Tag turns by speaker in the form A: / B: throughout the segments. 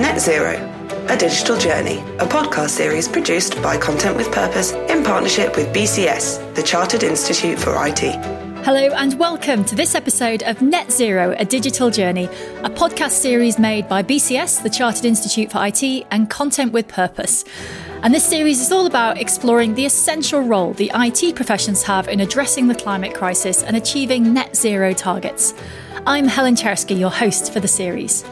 A: Net Zero, a digital journey, a podcast series produced by Content with Purpose in partnership with BCS, the Chartered Institute for IT.
B: Hello, and welcome to this episode of Net Zero, a digital journey, a podcast series made by BCS, the Chartered Institute for IT, and Content with Purpose. And this series is all about exploring the essential role the IT professions have in addressing the climate crisis and achieving net zero targets. I'm Helen Czerski, your host for the series.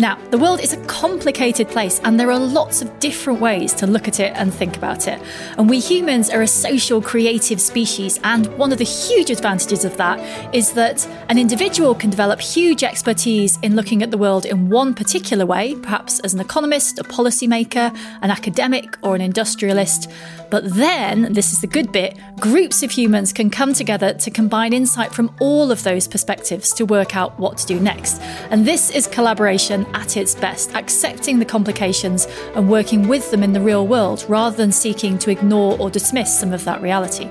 B: Now, the world is a complicated place and there are lots of different ways to look at it and think about it. And we humans are a social, creative species, and one of the huge advantages of that is that an individual can develop huge expertise in looking at the world in one particular way, perhaps as an economist, a policymaker, an academic, or an industrialist. But then, this is the good bit, groups of humans can come together to combine insight from all of those perspectives to work out what to do next. And this is collaboration at its best, accepting the complications and working with them in the real world rather than seeking to ignore or dismiss some of that reality.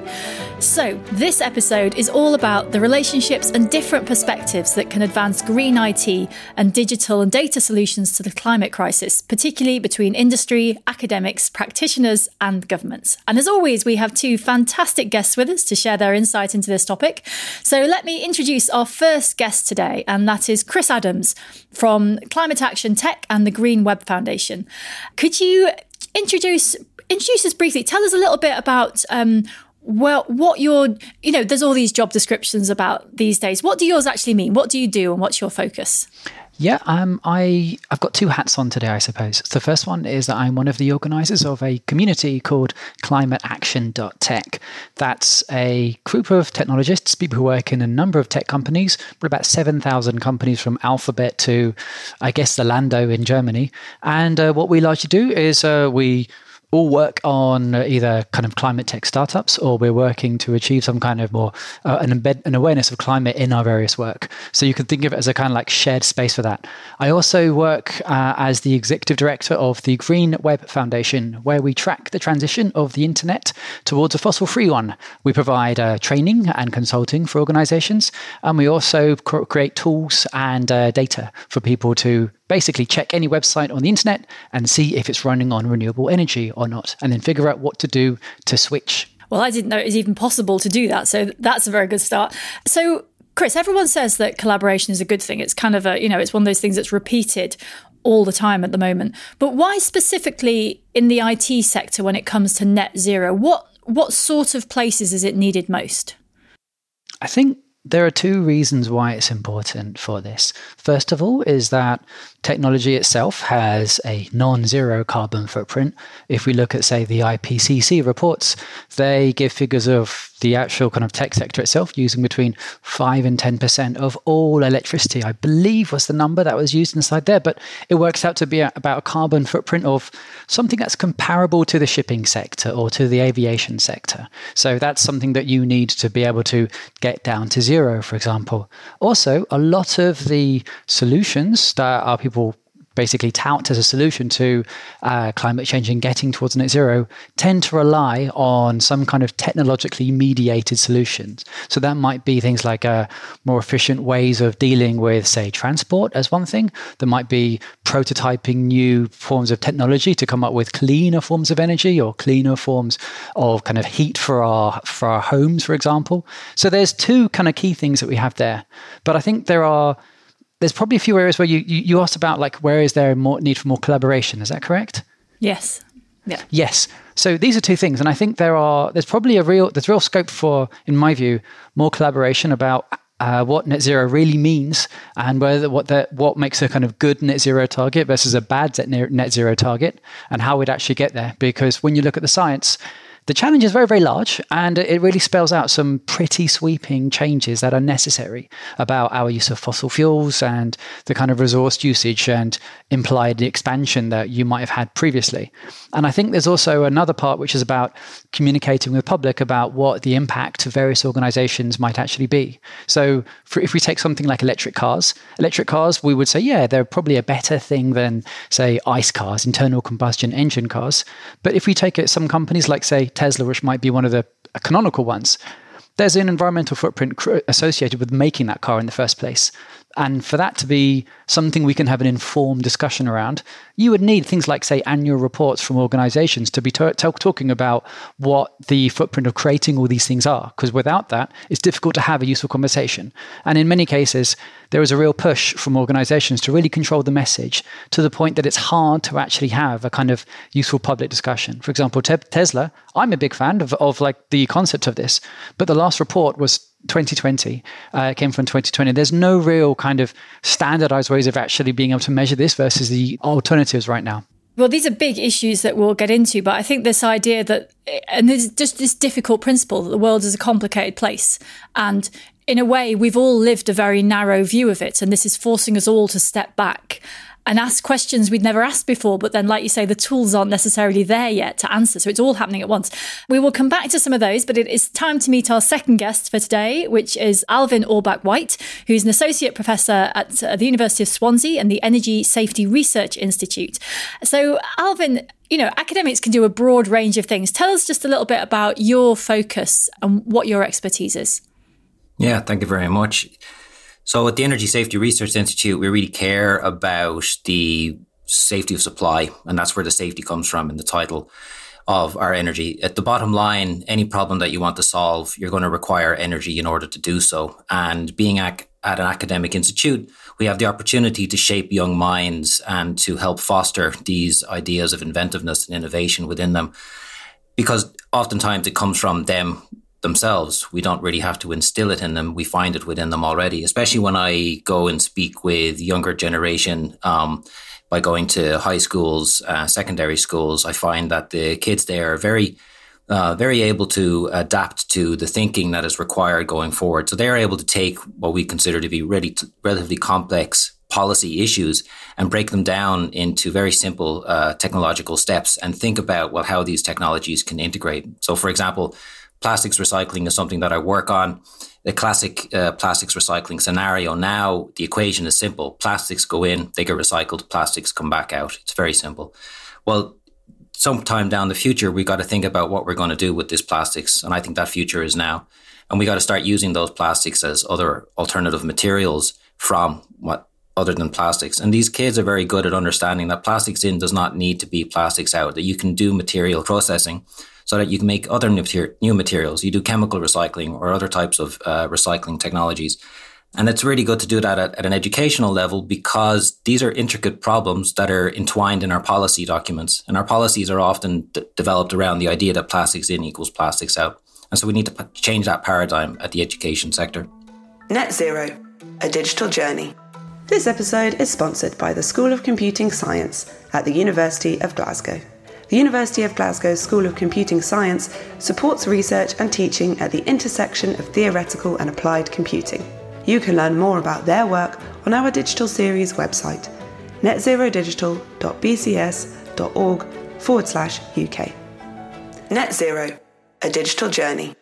B: So, this episode is all about the relationships and different perspectives that can advance green IT and digital and data solutions to the climate crisis, particularly between industry, academics, practitioners, and governments. And as always, we have two fantastic guests with us to share their insight into this topic. So, let me introduce our first guest today, and that is Chris Adams from Climate Action Tech and the Green Web Foundation. Could you introduce introduce us briefly? Tell us a little bit about um, well, what your, you know, there's all these job descriptions about these days. What do yours actually mean? What do you do and what's your focus?
C: Yeah, um, I I've got two hats on today, I suppose. The first one is that I'm one of the organisers of a community called ClimateAction.tech. That's a group of technologists, people who work in a number of tech companies. We're about seven thousand companies from Alphabet to, I guess, Zalando in Germany. And uh, what we largely do is uh, we all work on either kind of climate tech startups or we're working to achieve some kind of more uh, an embed an awareness of climate in our various work. So you can think of it as a kind of like shared space for that. I also work uh, as the executive director of the green web foundation where we track the transition of the internet towards a fossil free one. We provide uh, training and consulting for organizations and we also cr- create tools and uh, data for people to basically check any website on the internet and see if it's running on renewable energy or not, and then figure out what to do to switch.
B: Well, I didn't know it was even possible to do that. So that's a very good start. So, Chris, everyone says that collaboration is a good thing. It's kind of a, you know, it's one of those things that's repeated all the time at the moment. But why specifically in the IT sector when it comes to net zero? What what sort of places is it needed most?
C: I think there are two reasons why it's important for this. First of all, is that technology itself has a non zero carbon footprint. If we look at, say, the IPCC reports, they give figures of the actual kind of tech sector itself using between 5 and 10% of all electricity, I believe was the number that was used inside there. But it works out to be about a carbon footprint of something that's comparable to the shipping sector or to the aviation sector. So that's something that you need to be able to get down to zero, for example. Also, a lot of the solutions that are people basically tout as a solution to uh, climate change and getting towards net zero tend to rely on some kind of technologically mediated solutions. So that might be things like uh, more efficient ways of dealing with, say, transport as one thing. There might be prototyping new forms of technology to come up with cleaner forms of energy or cleaner forms of kind of heat for our for our homes, for example. So there's two kind of key things that we have there. But I think there are there's probably a few areas where you, you, you asked about like where is there more need for more collaboration? Is that correct?
B: Yes. Yeah.
C: Yes. So these are two things, and I think there are there's probably a real there's real scope for, in my view, more collaboration about uh, what net zero really means and whether what the, what makes a kind of good net zero target versus a bad net zero target and how we'd actually get there. Because when you look at the science, the challenge is very, very large, and it really spells out some pretty sweeping changes that are necessary about our use of fossil fuels and the kind of resource usage and implied expansion that you might have had previously. And I think there's also another part which is about communicating with the public about what the impact of various organizations might actually be. So, for, if we take something like electric cars, electric cars, we would say, yeah, they're probably a better thing than, say, ICE cars, internal combustion engine cars. But if we take it, some companies like, say, Tesla, which might be one of the canonical ones, there's an environmental footprint associated with making that car in the first place. And for that to be something we can have an informed discussion around, you would need things like, say, annual reports from organizations to be t- t- talking about what the footprint of creating all these things are. Because without that, it's difficult to have a useful conversation. And in many cases, there is a real push from organizations to really control the message to the point that it's hard to actually have a kind of useful public discussion. For example, te- Tesla, I'm a big fan of, of like the concept of this, but the last report was 2020 uh, came from 2020 there's no real kind of standardized ways of actually being able to measure this versus the alternatives right now
B: well, these are big issues that we'll get into, but I think this idea that, and there's just this difficult principle that the world is a complicated place. And in a way, we've all lived a very narrow view of it. And this is forcing us all to step back and ask questions we'd never asked before. But then, like you say, the tools aren't necessarily there yet to answer. So it's all happening at once. We will come back to some of those, but it is time to meet our second guest for today, which is Alvin Orbaek White, who's an associate professor at uh, the University of Swansea and the Energy Safety Research Institute. So, Alvin, you know, academics can do a broad range of things. Tell us just a little bit about your focus and what your expertise is.
D: Yeah, thank you very much. So at the Energy Safety Research Institute, we really care about the safety of supply, and that's where the safety comes from in the title of our energy. At the bottom line, any problem that you want to solve, you're going to require energy in order to do so. And being at, at an academic institute, we have the opportunity to shape young minds and to help foster these ideas of inventiveness and innovation within them. Because oftentimes it comes from them themselves. We don't really have to instill it in them. We find it within them already, especially when I go and speak with younger generation. Um, by going to high schools, uh, secondary schools, I find that the kids there are very, uh, very able to adapt to the thinking that is required going forward. So they're able to take what we consider to be really t- relatively complex policy issues and break them down into very simple uh, technological steps and think about well how these technologies can integrate. So, for example, plastics recycling is something that I work on. The classic uh, plastics recycling scenario now, the equation is simple. Plastics go in, they get recycled, plastics come back out. It's very simple. Well, sometime down the future, we got to think about what we're going to do with these plastics. And I think that future is now. And we got to start using those plastics as other alternative materials from what other than plastics. And these kids are very good at understanding that plastics in does not need to be plastics out, that you can do material processing so that you can make other new materials. You do chemical recycling or other types of uh, recycling technologies. And it's really good to do that at, at an educational level because these are intricate problems that are entwined in our policy documents. And our policies are often d- developed around the idea that plastics in equals plastics out. And so we need to p- change that paradigm at the education sector.
A: Net Zero, a digital journey. This episode is sponsored by the School of Computing Science at the University of Glasgow. The University of Glasgow School of Computing Science supports research and teaching at the intersection of theoretical and applied computing. You can learn more about their work on our digital series website, netzerodigital.bcs.org forward slash UK. Net Zero, a digital journey.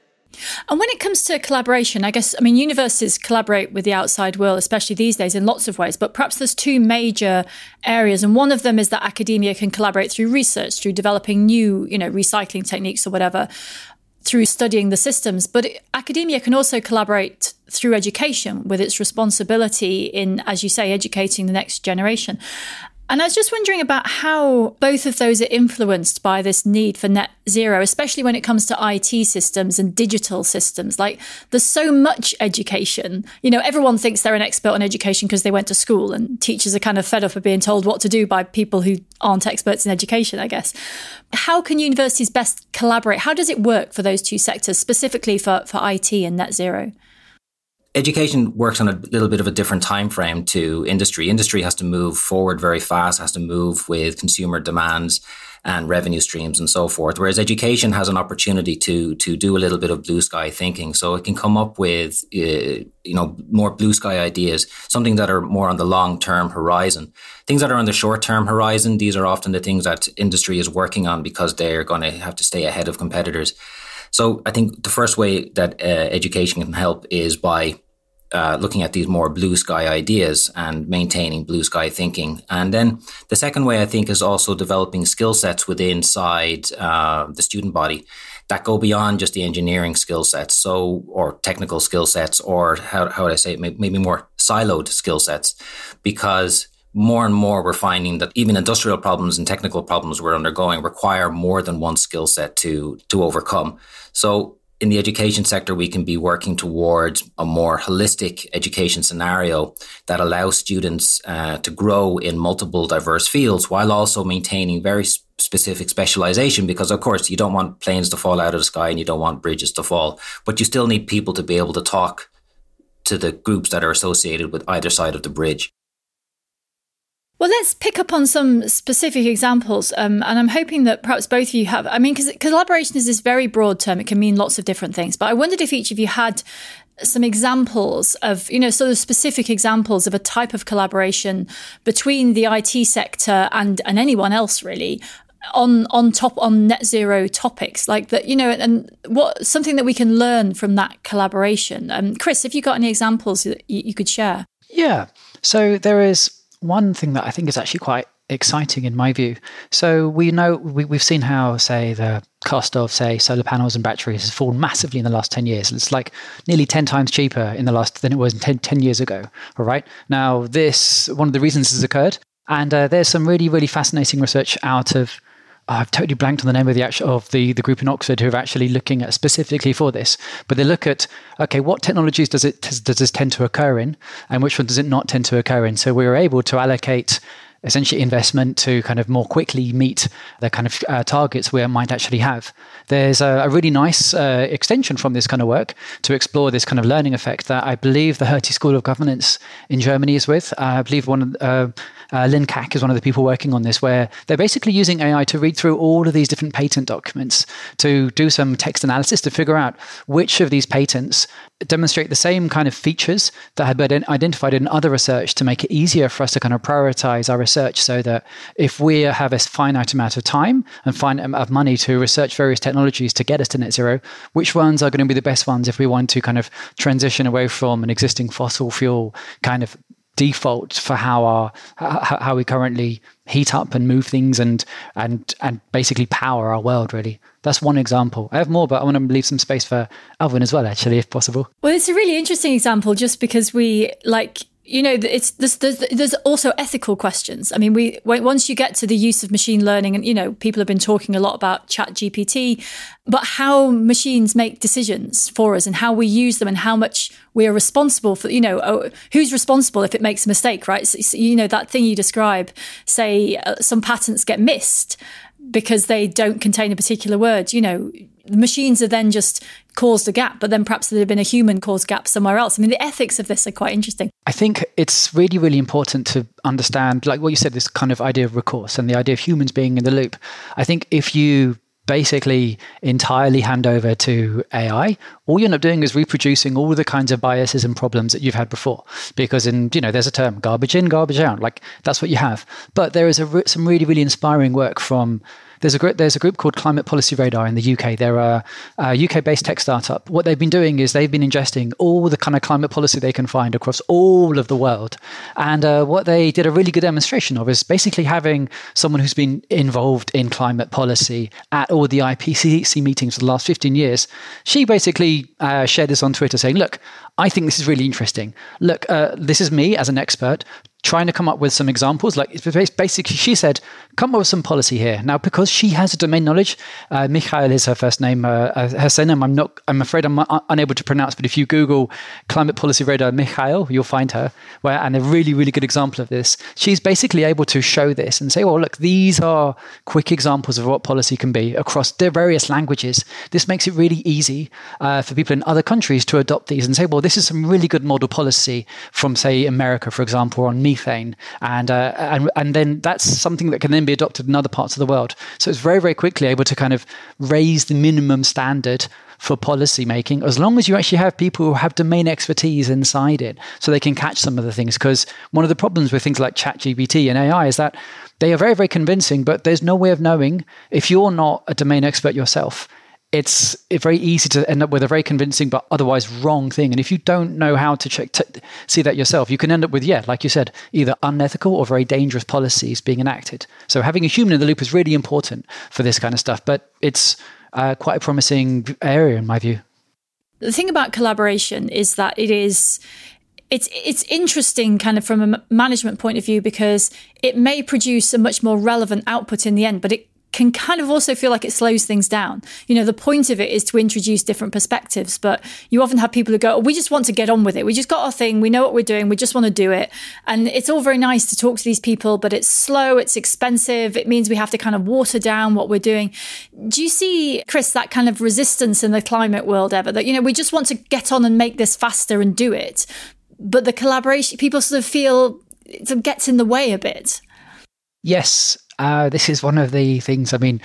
B: And when it comes to collaboration, I guess, I mean, universities collaborate with the outside world, especially these days, in lots of ways. But perhaps there's two major areas. And one of them is that academia can collaborate through research, through developing new, you know, recycling techniques or whatever, through studying the systems. But academia can also collaborate through education with its responsibility in, as you say, educating the next generation. And I was just wondering about how both of those are influenced by this need for net zero, especially when it comes to IT systems and digital systems. Like there's so much education. You know, everyone thinks they're an expert on education because they went to school, and teachers are kind of fed up of being told what to do by people who aren't experts in education, I guess. How can universities best collaborate? How does it work for those two sectors, specifically for, for IT and net zero?
D: Education works on a little bit of a different time frame to industry. Industry has to move forward very fast, has to move with consumer demands and revenue streams and so forth. Whereas education has an opportunity to to do a little bit of blue sky thinking, so it can come up with uh, you know more blue sky ideas, something that are more on the long term horizon. Things that are on the short term horizon, these are often the things that industry is working on because they're going to have to stay ahead of competitors. So I think the first way that uh, education can help is by uh, looking at these more blue sky ideas and maintaining blue sky thinking. And then the second way, I think, is also developing skill sets within inside uh, the student body that go beyond just the engineering skill sets, so or technical skill sets, or how, how would I say it, maybe more siloed skill sets because more and more we're finding that even industrial problems and technical problems we're undergoing require more than one skill set to to overcome. So in the education sector, we can be working towards a more holistic education scenario that allows students uh, to grow in multiple diverse fields while also maintaining very specific specialization. Because, of course, you don't want planes to fall out of the sky and you don't want bridges to fall, but you still need people to be able to talk to the groups that are associated with either side of the bridge.
B: Well, let's pick up on some specific examples. Um, and I'm hoping that perhaps both of you have. I mean, because collaboration is this very broad term, it can mean lots of different things. But I wondered if each of you had some examples of, you know, sort of specific examples of a type of collaboration between the IT sector and, and anyone else really on on top on net zero topics like that you know and what something that we can learn from that collaboration um, chris have you got any examples that you, you could share
C: yeah so there is one thing that I think is actually quite exciting in my view. So we know we, have seen how, say, the cost of, say, solar panels and batteries has fallen massively in the last 10 years. It's like nearly 10 times cheaper in the last than it was 10, 10 years ago. All right. Now, this, one of the reasons has occurred, and uh, there's some really, really fascinating research out of I've totally blanked on the name of the actual, of the, the group in Oxford who are actually looking at specifically for this. But they look at okay, what technologies does it does this tend to occur in, and which one does it not tend to occur in? So we were able to allocate essentially investment to kind of more quickly meet the kind of uh, targets we might actually have. There's a, a really nice uh, extension from this kind of work to explore this kind of learning effect that I believe the Hertie School of Governance in Germany is with. Uh, I believe one of uh, Lynn Kaack is one of the people working on this, where they're basically using AI to read through all of these different patent documents to do some text analysis to figure out which of these patents demonstrate the same kind of features that have been identified in other research to make it easier for us to kind of prioritize our research so that if we have a finite amount of time and finite amount of money to research various technologies to get us to net zero, which ones are going to be the best ones if we want to kind of transition away from an existing fossil fuel kind of default for how our how we currently heat up and move things and and and basically power our world really. That's one example. I have more but i want to leave some space for alvin as well actually if possible.
B: Well it's a really interesting example just because we like you know it's there's, there's, there's also ethical questions. I mean we once you get to the use of machine learning and you know people have been talking a lot about chat gpt but how machines make decisions for us and how we use them and how much we are responsible for you know oh, who's responsible if it makes a mistake right? So, you know that thing you describe say uh, some patents get missed because they don't contain a particular word you know the machines are then just caused a gap, but then perhaps there had been a human caused gap somewhere else. I mean, the ethics of this are quite interesting.
C: I think it's really, really important to understand, like what you said, this kind of idea of recourse and the idea of humans being in the loop. I think if you basically entirely hand over to AI, all you end up doing is reproducing all the kinds of biases and problems that you've had before. Because in you know, there's a term garbage in, garbage out. Like that's what you have. But there is a, some really, really inspiring work from there's a group, there's a group called Climate Policy Radar in the UK. They're a, a UK-based tech startup. What they've been doing is they've been ingesting all the kind of climate policy they can find across all of the world. And uh, what they did a really good demonstration of is basically having someone who's been involved in climate policy at all the IPCC meetings for the last 15 years. She basically uh, shared this on Twitter saying, "Look, I think this is really interesting. Look, uh, this is me as an expert trying to come up with some examples. Like basically, she said, "Come up with some policy here." Now, because she has a domain knowledge, uh, is her first name. Uh, uh her surname, I'm not. I'm afraid I'm unable to pronounce. But if you Google climate policy radar Michal, you'll find her. Where and a really, really good example of this. She's basically able to show this and say, "Well, look, these are quick examples of what policy can be across various languages." This makes it really easy uh, for people in other countries to adopt these and say, "Well, this is some really good model policy from, say, America, for example, on me." Methane, and uh, and and then that's something that can then be adopted in other parts of the world. So it's very very quickly able to kind of raise the minimum standard for policy making as long as you actually have people who have domain expertise inside it so they can catch some of the things because one of the problems with things like ChatGPT and AI is that they are very very convincing but there's no way of knowing if you're not a domain expert yourself it's, very easy to end up with a very convincing but otherwise wrong thing. And if you don't know how to check, to see that yourself, you can end up with, yeah, like you said, either unethical or very dangerous policies being enacted. So having a human in the loop is really important for this kind of stuff. But it's uh, quite a promising area in my view.
B: The thing about collaboration is that it is it's it's interesting kind of from a management point of view because it may produce a much more relevant output in the end, but it can kind of also feel like it slows things down. You know, the point of it is to introduce different perspectives, but you often have people who go, oh, we just want to get on with it. We just got our thing. We know what we're doing. We just want to do it. And it's all very nice to talk to these people, but it's slow. It's expensive. It means we have to kind of water down what we're doing. Do you see, Chris, that kind of resistance in the climate world ever that, you know, we just want to get on and make this faster and do it. But the collaboration, people sort of feel it gets in the way a bit.
C: Yes, uh, this is one of the things. I mean,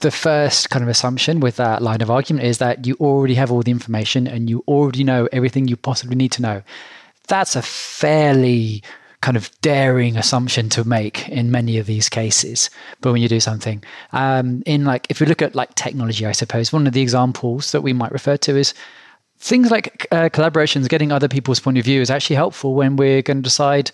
C: the first kind of assumption with that line of argument is that you already have all the information and you already know everything you possibly need to know. That's a fairly kind of daring assumption to make in many of these cases. But when you do something, um, in like if we look at like technology, I suppose one of the examples that we might refer to is things like uh, collaborations, getting other people's point of view is actually helpful when we're going to decide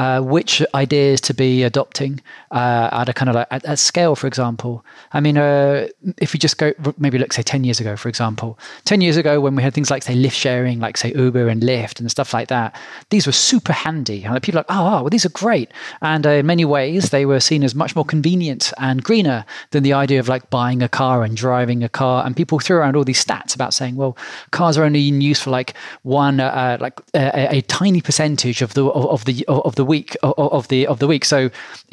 C: uh, which ideas to be adopting uh, at a kind of like at, at, scale, for example. I mean, uh, if we just go maybe look say ten years ago, for example, ten years ago when we had things like say Lyft sharing, like say Uber and Lyft and stuff like that, these were super handy. And people like, oh, oh, well, these are great. And uh, in many ways, they were seen as much more convenient and greener than the idea of like buying a car and driving a car. And people threw around all these stats about saying, well, cars are only in use for like one, uh, like a, a, tiny percentage of the of, of the of the week of the of the week. So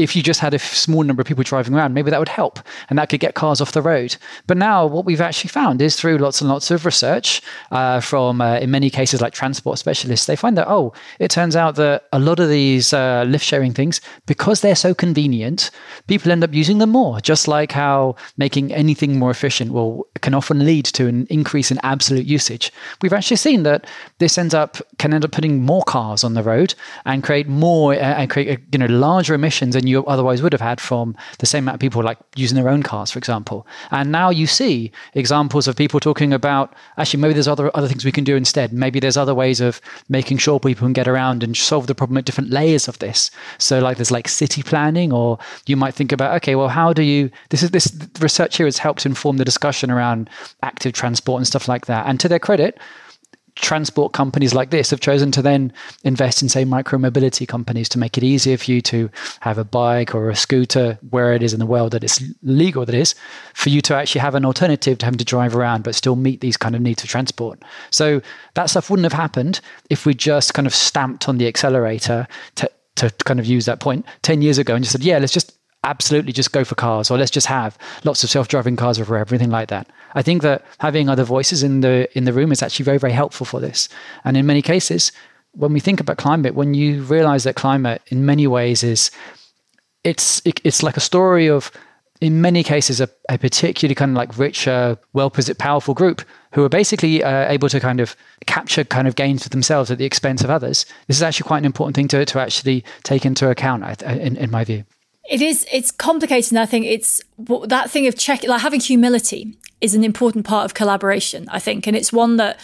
C: if you just had a small number of people driving around, maybe that would help, and that could get cars off the road. But now what we've actually found is through lots and lots of research uh, from, uh, in many cases, like transport specialists, they find that oh, it turns out that a lot of these uh, Lyft sharing things, because they're so convenient, people end up using them more. Just like how making anything more efficient will can often lead to an increase in absolute usage. We've actually seen that this ends up can end up putting more cars on the road and create more more uh, and create uh, you know larger emissions than you otherwise would have had from the same amount of people like using their own cars, for example. And now you see examples of people talking about actually maybe there's other other things we can do instead. Maybe there's other ways of making sure people can get around and solve the problem at different layers of this. So like there's like city planning, or you might think about okay, well how do you this is this research here has helped inform the discussion around active transport and stuff like that. And to their credit transport companies like this have chosen to then invest in, say, micromobility companies to make it easier for you to have a bike or a scooter where it is in the world that it's legal, that is, for you to actually have an alternative to having to drive around but still meet these kind of needs for transport. So that stuff wouldn't have happened if we just kind of stamped on the accelerator to, to kind of use that point 10 years ago and just said, yeah, let's just absolutely just go for cars or let's just have lots of self-driving cars everywhere everything like that. I think that having other voices in the in the room is actually very very helpful for this. And in many cases when we think about climate when you realize that climate in many ways is it's it, it's like a story of in many cases a, a particularly kind of like richer well powerful group who are basically uh, able to kind of capture kind of gains for themselves at the expense of others. This is actually quite an important thing to, to actually take into account in, in my view
B: it is. It's complicated. And I think it's that thing of checking, like having humility is an important part of collaboration. I think, and it's one that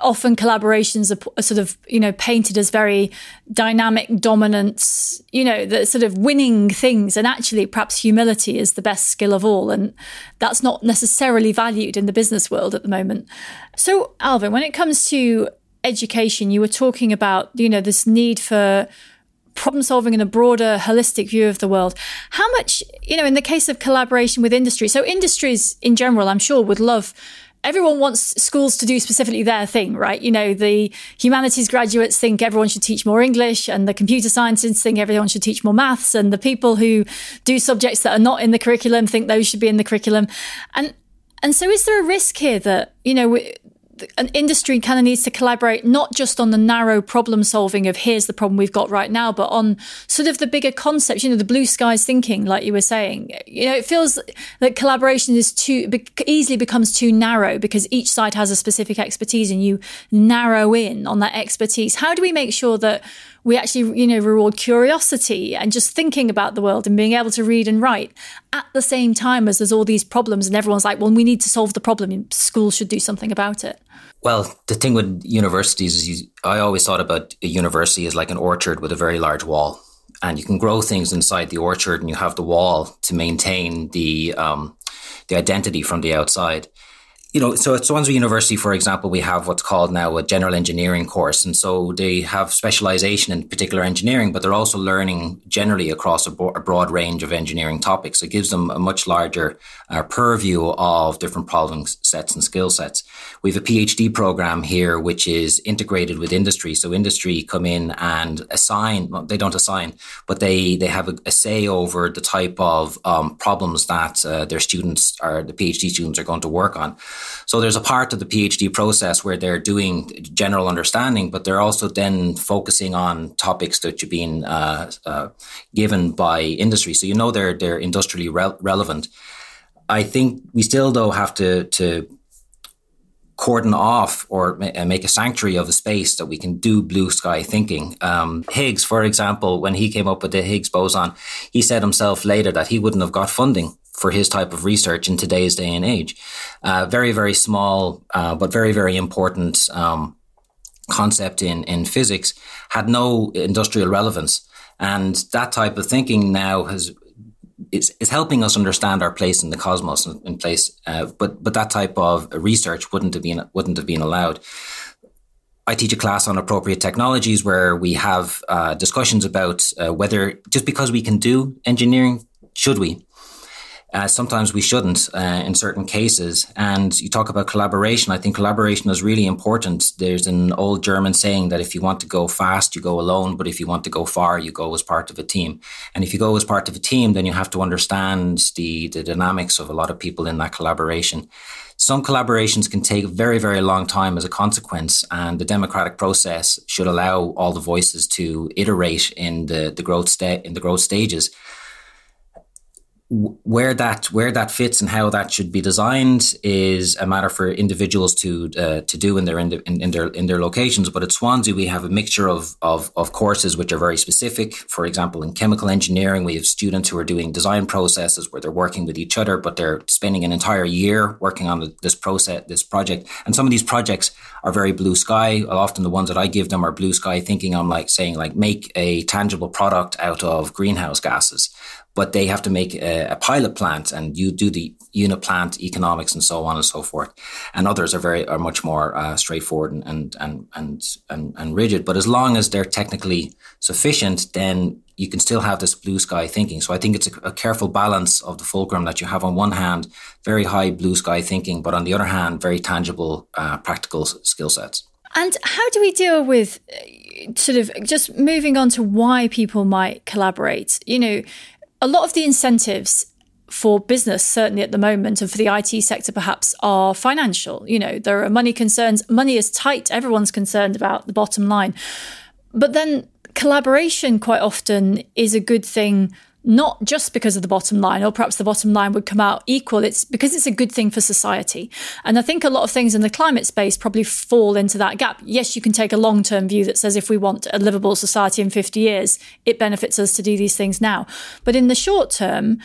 B: often collaborations are, sort of you know painted as very dynamic dominance you know the sort of winning things and actually perhaps humility is the best skill of all and that's not necessarily valued in the business world at the moment so alvin when it comes to education you were talking about you know this need for problem solving in a broader holistic view of the world. How much, you know, in the case of collaboration with industry, so industries in general, I'm sure would love everyone wants schools to do specifically their thing, right? You know, the humanities graduates think everyone should teach more English, and the computer scientists think everyone should teach more maths, and the people who do subjects that are not in the curriculum think those should be in the curriculum. And and so, is there a risk here that you know an industry kind of needs to collaborate not just on the narrow problem solving of here's the problem we've got right now, but on sort of the bigger concepts, you know, the blue skies thinking, like you were saying. You know, it feels that collaboration is too easily becomes too narrow because each side has a specific expertise and you narrow in on that expertise. How do we make sure that we actually, you know, reward curiosity and just thinking about the world and being able to read and write at the same time as there's all these problems and everyone's like, well, we need to solve the problem. Schools should do something about it.
D: Well, the thing with universities is you, I always thought about a university as like an orchard with a very large wall. And you can grow things inside the orchard and you have the wall to maintain the, um, the identity from the outside you know, so at Swansea University, for example, we have what's called now a general engineering course. And so they have specialization in particular engineering, but they're also learning generally across a, broad range of engineering topics. It gives them a much larger uh, purview of different problem sets and skill sets. We have a PhD program here, which is integrated with industry. So industry come in and assign, well, they don't assign, but they, they have a, a say over the type of um, problems that uh, their students or the PhD students are going to work on. So there's a part of the PhD process where they're doing general understanding, but they're also then focusing on topics that you've been uh, uh, given by industry. So you know they're they're industrially re- relevant. I think we still though have to to cordon off or make a sanctuary of a space that we can do blue sky thinking. Um, Higgs, for example, when he came up with the Higgs boson, he said himself later that he wouldn't have got funding for his type of research in today's day and age. Uh, very, very small, uh, but very, very important um, concept in, in physics had no industrial relevance. And that type of thinking now has is, is helping us understand our place in the cosmos in, place. Uh, but but that type of research wouldn't have been wouldn't have been allowed. I teach a class on appropriate technologies where we have uh, discussions about uh, whether just because we can do engineering, should we? Uh, sometimes we shouldn't uh, in certain cases. And you talk about collaboration. I think collaboration is really important. There's an old German saying that if you want to go fast, you go alone. But if you want to go far, you go as part of a team. And if you go as part of a team, then you have to understand the, the dynamics of a lot of people in that collaboration. Some collaborations can take a very, very long time as a consequence, and the democratic process should allow all the voices to iterate in the, the growth sta- in the growth stages where that where that fits and how that should be designed is a matter for individuals to uh, to do in their in, in, their in their locations. But at Swansea, we have a mixture of, of of courses which are very specific. For example, in chemical engineering, we have students who are doing design processes where they're working with each other, but they're spending an entire year working on this process, this project. And some of these projects are very blue sky. Often the ones that I give them are blue sky thinking. I'm like saying like make a tangible product out of greenhouse gases but they have to make a, a, pilot plant and you do the unit plant economics and so on and so forth. And others are very are much more uh, straightforward and, and and and and and rigid. But as long as they're technically sufficient, then you can still have this blue sky thinking. So I think it's a, a careful balance of the fulcrum that you have on one hand very high blue sky thinking, but on the other hand very tangible uh, practical skill sets.
B: And how do we deal with uh, sort of just moving on to why people might collaborate? You know, a lot of the incentives for business, certainly at the moment, and for the IT sector perhaps, are financial. You know, there are money concerns. Money is tight. Everyone's concerned about the bottom line. But then collaboration quite often is a good thing not just because of the bottom line, or perhaps the bottom line would come out equal. It's because it's a good thing for society. And I think a lot of things in the climate space probably fall into that gap. Yes, you can take a long term view that says if we want a livable society in 50 years, it benefits us to do these things now. But in the short term,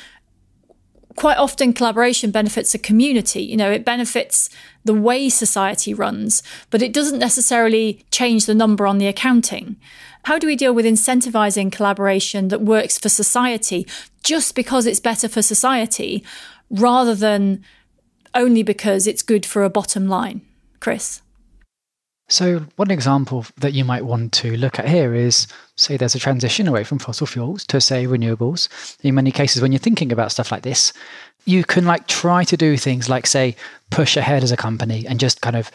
B: quite often collaboration benefits a community. You know, it benefits the way society runs, but it doesn't necessarily change the number on the accounting. How do we deal with incentivizing collaboration that works for society just because it's better for society rather than only because it's good for a bottom line? Chris?
C: So, one example that you might want to look at here is say there's a transition away from fossil fuels to, say, renewables. In many cases, when you're thinking about stuff like this, you can like try to do things like, say, push ahead as a company and just kind of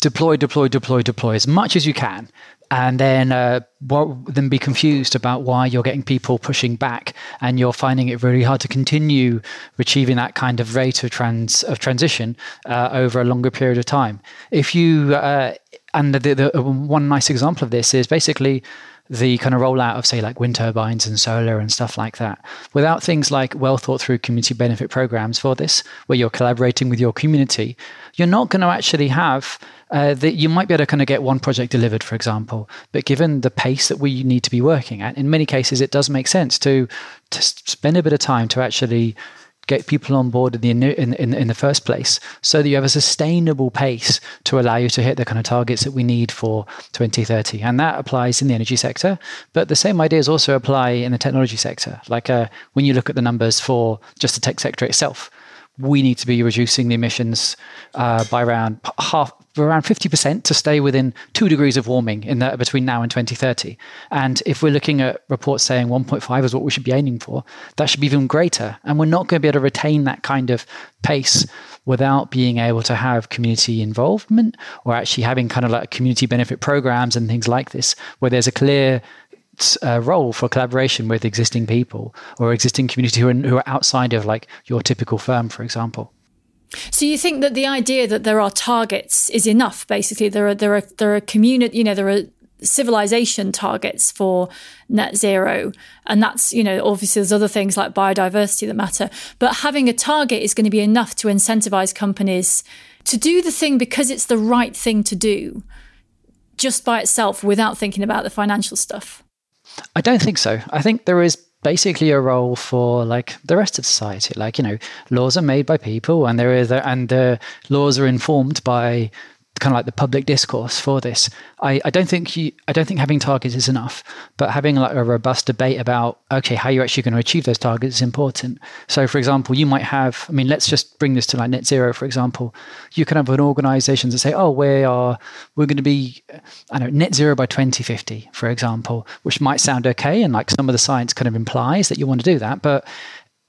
C: deploy, deploy, deploy, deploy as much as you can and then uh, then be confused about why you're getting people pushing back and you're finding it really hard to continue achieving that kind of rate of trans of transition uh, over a longer period of time. If you uh, and the, the, one nice example of this is basically the kind of rollout of say like wind turbines and solar and stuff like that without things like well thought through community benefit programs for this where you're collaborating with your community you're not going to actually have uh, that you might be able to kind of get one project delivered, for example. But given the pace that we need to be working at, in many cases, it does make sense to to spend a bit of time to actually get people on board in the in, in, in the first place, so that you have a sustainable pace to allow you to hit the kind of targets that we need for 2030. And that applies in the energy sector, but the same ideas also apply in the technology sector. Like uh, when you look at the numbers for just the tech sector itself, we need to be reducing the emissions uh, by around half around 50% to stay within two degrees of warming in the, between now and 2030. And if we're looking at reports saying 1.5 is what we should be aiming for, that should be even greater. And we're not going to be able to retain that kind of pace without being able to have community involvement or actually having kind of like community benefit programs and things like this, where there's a clear uh, role for collaboration with existing people or existing community who are, who are outside of like your typical firm, for example.
B: So you think that the idea that there are targets is enough? Basically, there are there are there are community, you know, there are civilization targets for net zero and that's you know obviously there's other things like biodiversity that matter. But having a target is going to be enough to incentivize companies to do the thing because it's the right thing to do just by itself without thinking about the financial stuff.
C: I don't think so. I think there is basically a role for like the rest of society. Like you know laws are made by people and there is and the laws are informed by kind of like the public discourse for this. I, I don't think you, I don't think having targets is enough, but having like a robust debate about okay how you're actually going to achieve those targets is important. So, for example, you might have, I mean, let's just bring this to like net zero. For example, you can have an organisation that say, oh, we are we're going to be, I don't know, net zero by 2050, for example, which might sound okay, and like some of the science kind of implies that you want to do that, but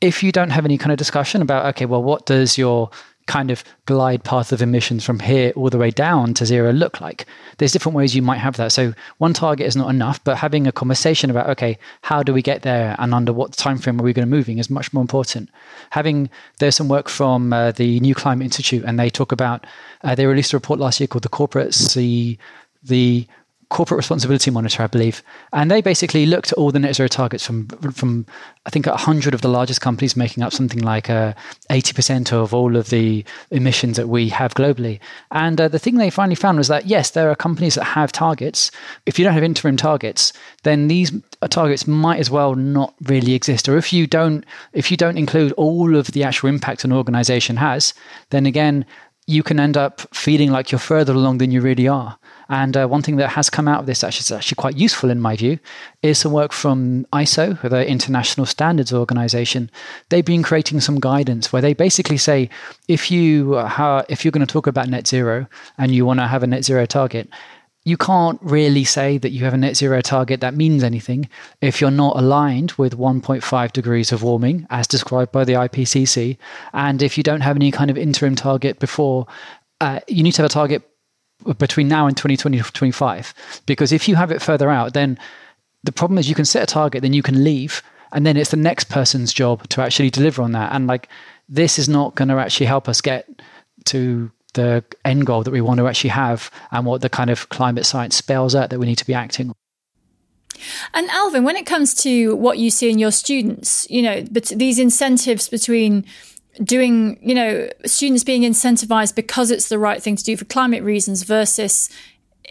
C: if you don't have any kind of discussion about okay well what does your kind of glide path of emissions from here all the way down to zero look like? There's different ways you might have that. So one target is not enough, but having a conversation about okay, how do we get there and under what time frame are we going to moving is much more important. Having there's some work from uh, the New Climate Institute, and they talk about uh, they released a report last year called the Corporate the the corporate responsibility monitor, I believe, and they basically looked at all the net zero targets from from I think hundred of the largest companies, making up something like uh, eighty percent of all of the emissions that we have globally. And uh, the thing they finally found was that yes, there are companies that have targets. If you don't have interim targets, then these targets might as well not really exist. Or if you don't if you don't include all of the actual impact an organization has, then again you can end up feeling like you're further along than you really are. And uh, one thing that has come out of this, actually, is actually quite useful in my view, is some work from ISO, the International Standards Organization. They've been creating some guidance where they basically say if you uh, if you're going to talk about net zero and you want to have a net zero target, you can't really say that you have a net zero target that means anything if you're not aligned with 1.5 degrees of warming as described by the IPCC. And if you don't have any kind of interim target before, uh, you need to have a target between now and 2020 25 because if you have it further out then the problem is you can set a target then you can leave and then it's the next person's job to actually deliver on that and like this is not going to actually help us get to the end goal that we want to actually have and what the kind of climate science spells out that we need to be acting on.
B: And Alvin, when it comes to what you see in your students, you know, but these incentives between doing, you know, students being incentivized because it's the right thing to do for climate reasons versus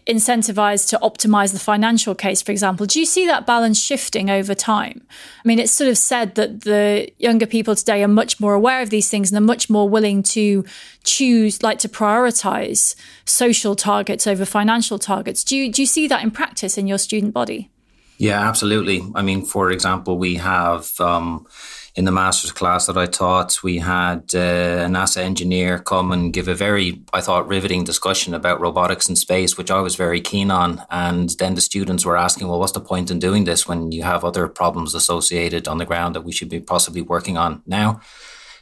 B: incentivized to optimize the financial case, for example. Do you see that balance shifting over time? I mean, it's sort of said that the younger people today are much more aware of these things and are much more willing to choose, like to prioritize social targets over financial targets. Do you, do you see that in practice in your student body?
D: Yeah, absolutely. I mean, for example, we have, um, in the master's class that I taught, we had uh, a NASA engineer come and give a very, I thought, riveting discussion about robotics in space, which I was very keen on. And then the students were asking, well, what's the point in doing this when you have other problems associated on the ground that we should be possibly working on now?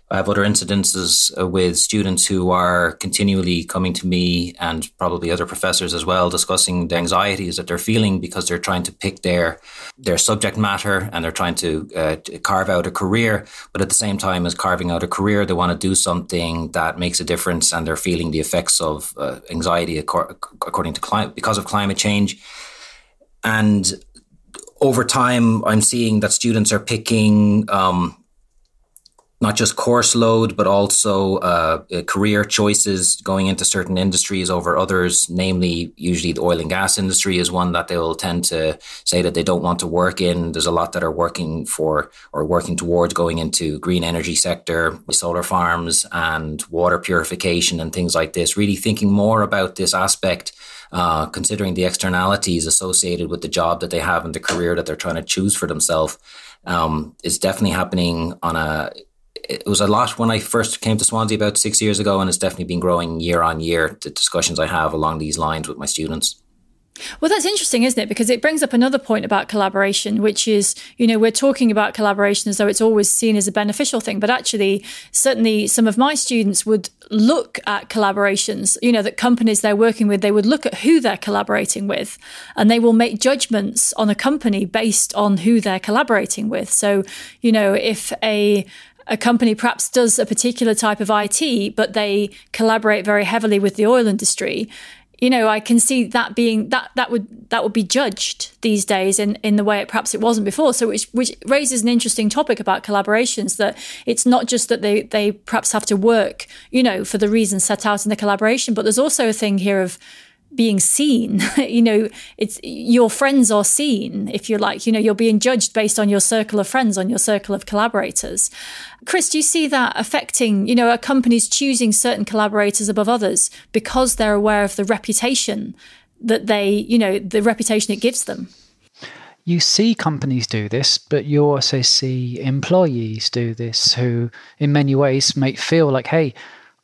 D: I have other incidences uh, with students who are continually coming to me and probably other professors as well, discussing the anxieties that they're feeling because they're trying to pick their their subject matter and they're trying to, uh, carve out a career. But at the same time as carving out a career, they want to do something that makes a difference, and they're feeling the effects of uh, anxiety according to climate because of climate change. And over time, I'm seeing that students are picking. Um, not just course load, but also uh, uh, career choices going into certain industries over others. Namely, usually the oil and gas industry is one that they will tend to say that they don't want to work in. There's a lot that are working for or working towards going into green energy sector, solar farms, and water purification and things like this. Really thinking more about this aspect. Uh, considering the externalities associated with the job that they have and the career that they're trying to choose for themselves, um, is definitely happening on a it was a lot when I first came to Swansea about six years ago, and it's definitely been growing year on year. The discussions I have along these lines with my students.
B: Well, that's interesting, isn't it? Because it brings up another point about collaboration, which is, you know, we're talking about collaboration as though it's always seen as a beneficial thing. But actually, certainly some of my students would look at collaborations, you know, that companies they're working with, they would look at who they're collaborating with and they will make judgments on a company based on who they're collaborating with. So, you know, if a a company perhaps does a particular type of IT, but they collaborate very heavily with the oil industry, you know, I can see that being that that would that would be judged these days in, in the way it perhaps it wasn't before. So which which raises an interesting topic about collaborations that it's not just that they they perhaps have to work, you know, for the reasons set out in the collaboration, but there's also a thing here of being seen. you know, it's your friends are seen, if you like. You know, you're being judged based on your circle of friends, on your circle of collaborators. Chris, do you see that affecting, you know, are companies choosing certain collaborators above others because they're aware of the reputation that they, you know, the reputation it gives them?
C: You see companies do this, but you also see employees do this who, in many ways, may feel like, hey,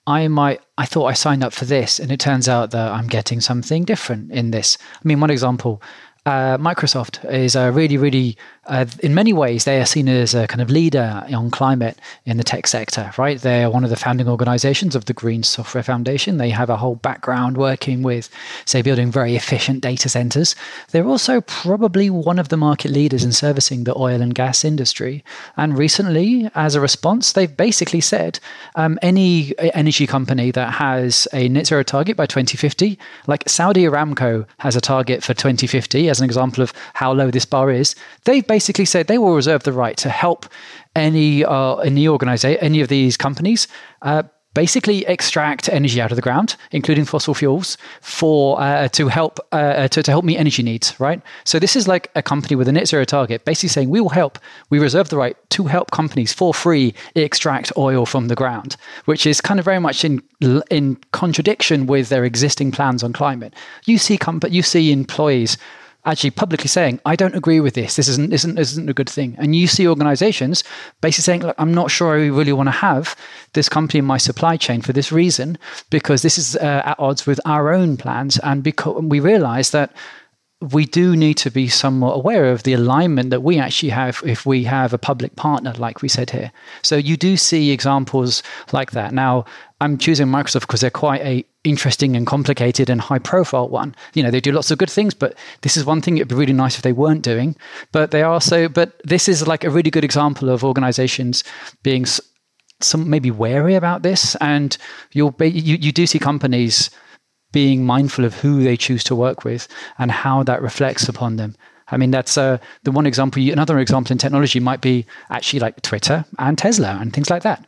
C: I might I thought I signed up for this and it turns out that I'm getting something different in this. I mean one example uh, Microsoft is a really, really, uh, in many ways, they are seen as a kind of leader on climate in the tech sector, right? They are one of the founding organizations of the Green Software Foundation. They have a whole background working with, say, building very efficient data centers. They're also probably one of the market leaders in servicing the oil and gas industry. And recently, as a response, they've basically said um, any energy company that has a net zero target by 2050, like Saudi Aramco has a target for 2050 as an example of how low this bar is, they've basically said they will reserve the right to help any uh, any organization, any of these companies. Uh, basically extract energy out of the ground, including fossil fuels, for uh, to help uh, to, to help meet energy needs. Right. So this is like a company with a net zero target, basically saying we will help. We reserve the right to help companies for free extract oil from the ground, which is kind of very much in in contradiction with their existing plans on climate. You see, comp- you see employees actually publicly saying, I don't agree with this. This isn't, isn't, isn't a good thing. And you see organizations basically saying, look, I'm not sure I really want to have this company in my supply chain for this reason, because this is uh, at odds with our own plans. And because we realize that we do need to be somewhat aware of the alignment that we actually have if we have a public partner, like we said here. So you do see examples like that. Now, I'm choosing Microsoft because they're quite a interesting and complicated and high profile one. You know, they do lots of good things, but this is one thing it'd be really nice if they weren't doing. But they are so, but this is like a really good example of organizations being some maybe wary about this. And you'll be, you, you do see companies being mindful of who they choose to work with and how that reflects upon them. I mean, that's uh, the one example. Another example in technology might be actually like Twitter and Tesla and things like that.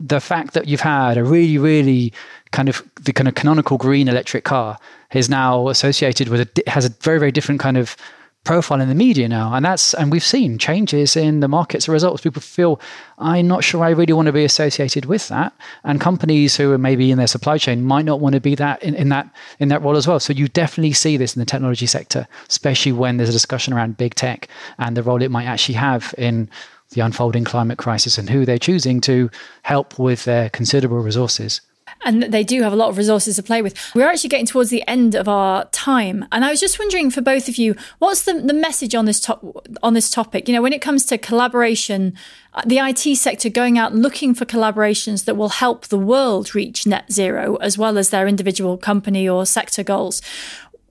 C: The fact that you've had a really, really kind of the kind of canonical green electric car is now associated with a has a very, very different kind of profile in the media now. And that's and we've seen changes in the markets as a result people feel i'm not sure i really want to be associated with that. And companies who are maybe in their supply chain might not want to be that in, in that in that role as well. So you definitely see this in the technology sector especially when there's a discussion around big tech and the role it might actually have in the unfolding climate crisis and who they're choosing to help with their considerable resources
B: and they do have a lot of resources to play with. We're actually getting towards the end of our time, and I was just wondering for both of you, what's the, the message on this top on this topic? You know, when it comes to collaboration, uh, the IT sector going out looking for collaborations that will help the world reach net zero as well as their individual company or sector goals.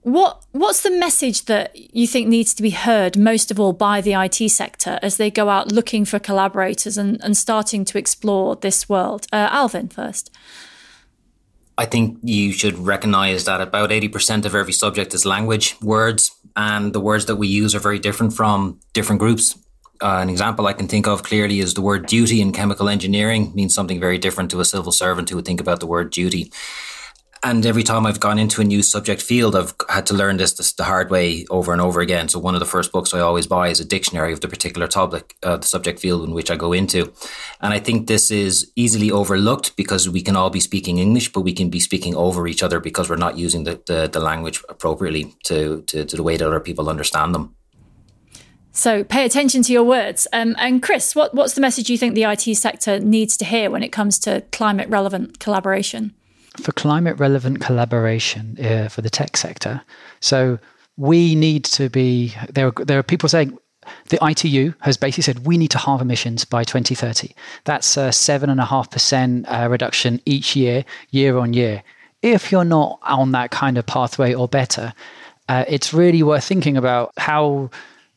B: What what's the message that you think needs to be heard most of all by the IT sector as they go out looking for collaborators and, and starting to explore this world? Uh, Alvin first.
D: I think you should recognize that about 80% of every subject is language, words, and the words that we use are very different from different groups. Uh, an example I can think of clearly is the word duty in chemical engineering means something very different to a civil servant who would think about the word duty and every time I've gone into a new subject field, I've had to learn this, this, the hard way over and over again. So one of the first books I always buy is a dictionary of the particular topic, uh, the subject field in which I go into. And I think this is easily overlooked because we can all be speaking English, but we can be speaking over each other because we're not using the, the, the language appropriately to, to, to the way that other people understand them.
B: So pay attention to your words. Um, and Chris, what, what's the message you think the IT sector needs to hear when it comes to climate relevant collaboration?
C: For climate relevant collaboration uh, for the tech sector, so we need to be there. Are, there are people saying the ITU has basically said we need to halve emissions by 2030. That's a seven and a half percent uh, reduction each year, year on year. If you're not on that kind of pathway or better, uh, it's really worth thinking about how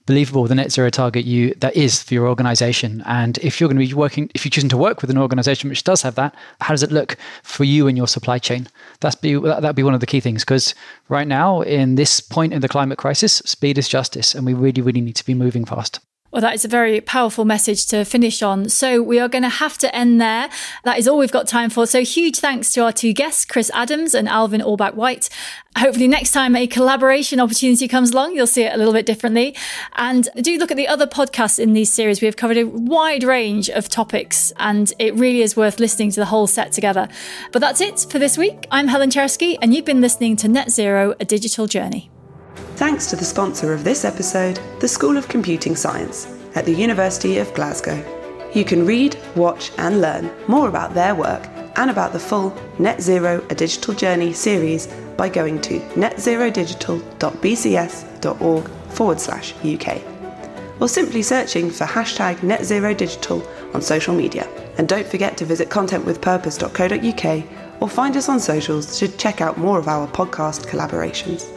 C: believable the net zero target you that is for your organization. And if you're going to be working if you're choosing to work with an organization which does have that how does it look for you and your supply chain? That's be that'd be one of the key things because right now in this point in the climate crisis speed is justice and we really really need to be moving fast
B: well, that is a very powerful message to finish on. So we are going to have to end there. That is all we've got time for. So huge thanks to our two guests, Chris Adams and Alvin Orbaek White. Hopefully next time a collaboration opportunity comes along, you'll see it a little bit differently. And do look at the other podcasts in these series. We have covered a wide range of topics and it really is worth listening to the whole set together. But that's it for this week. I'm Helen Czerski and you've been listening to Net Zero, a digital journey.
A: Thanks to the sponsor of this episode, the School of Computing Science at the University of Glasgow. You can read, watch, and learn more about their work and about the full Net Zero A Digital Journey series by going to netzerodigital.bcs.org forward slash UK or simply searching for hashtag Net Zero Digital on social media. And don't forget to visit contentwithpurpose.co.uk or find us on socials to check out more of our podcast collaborations.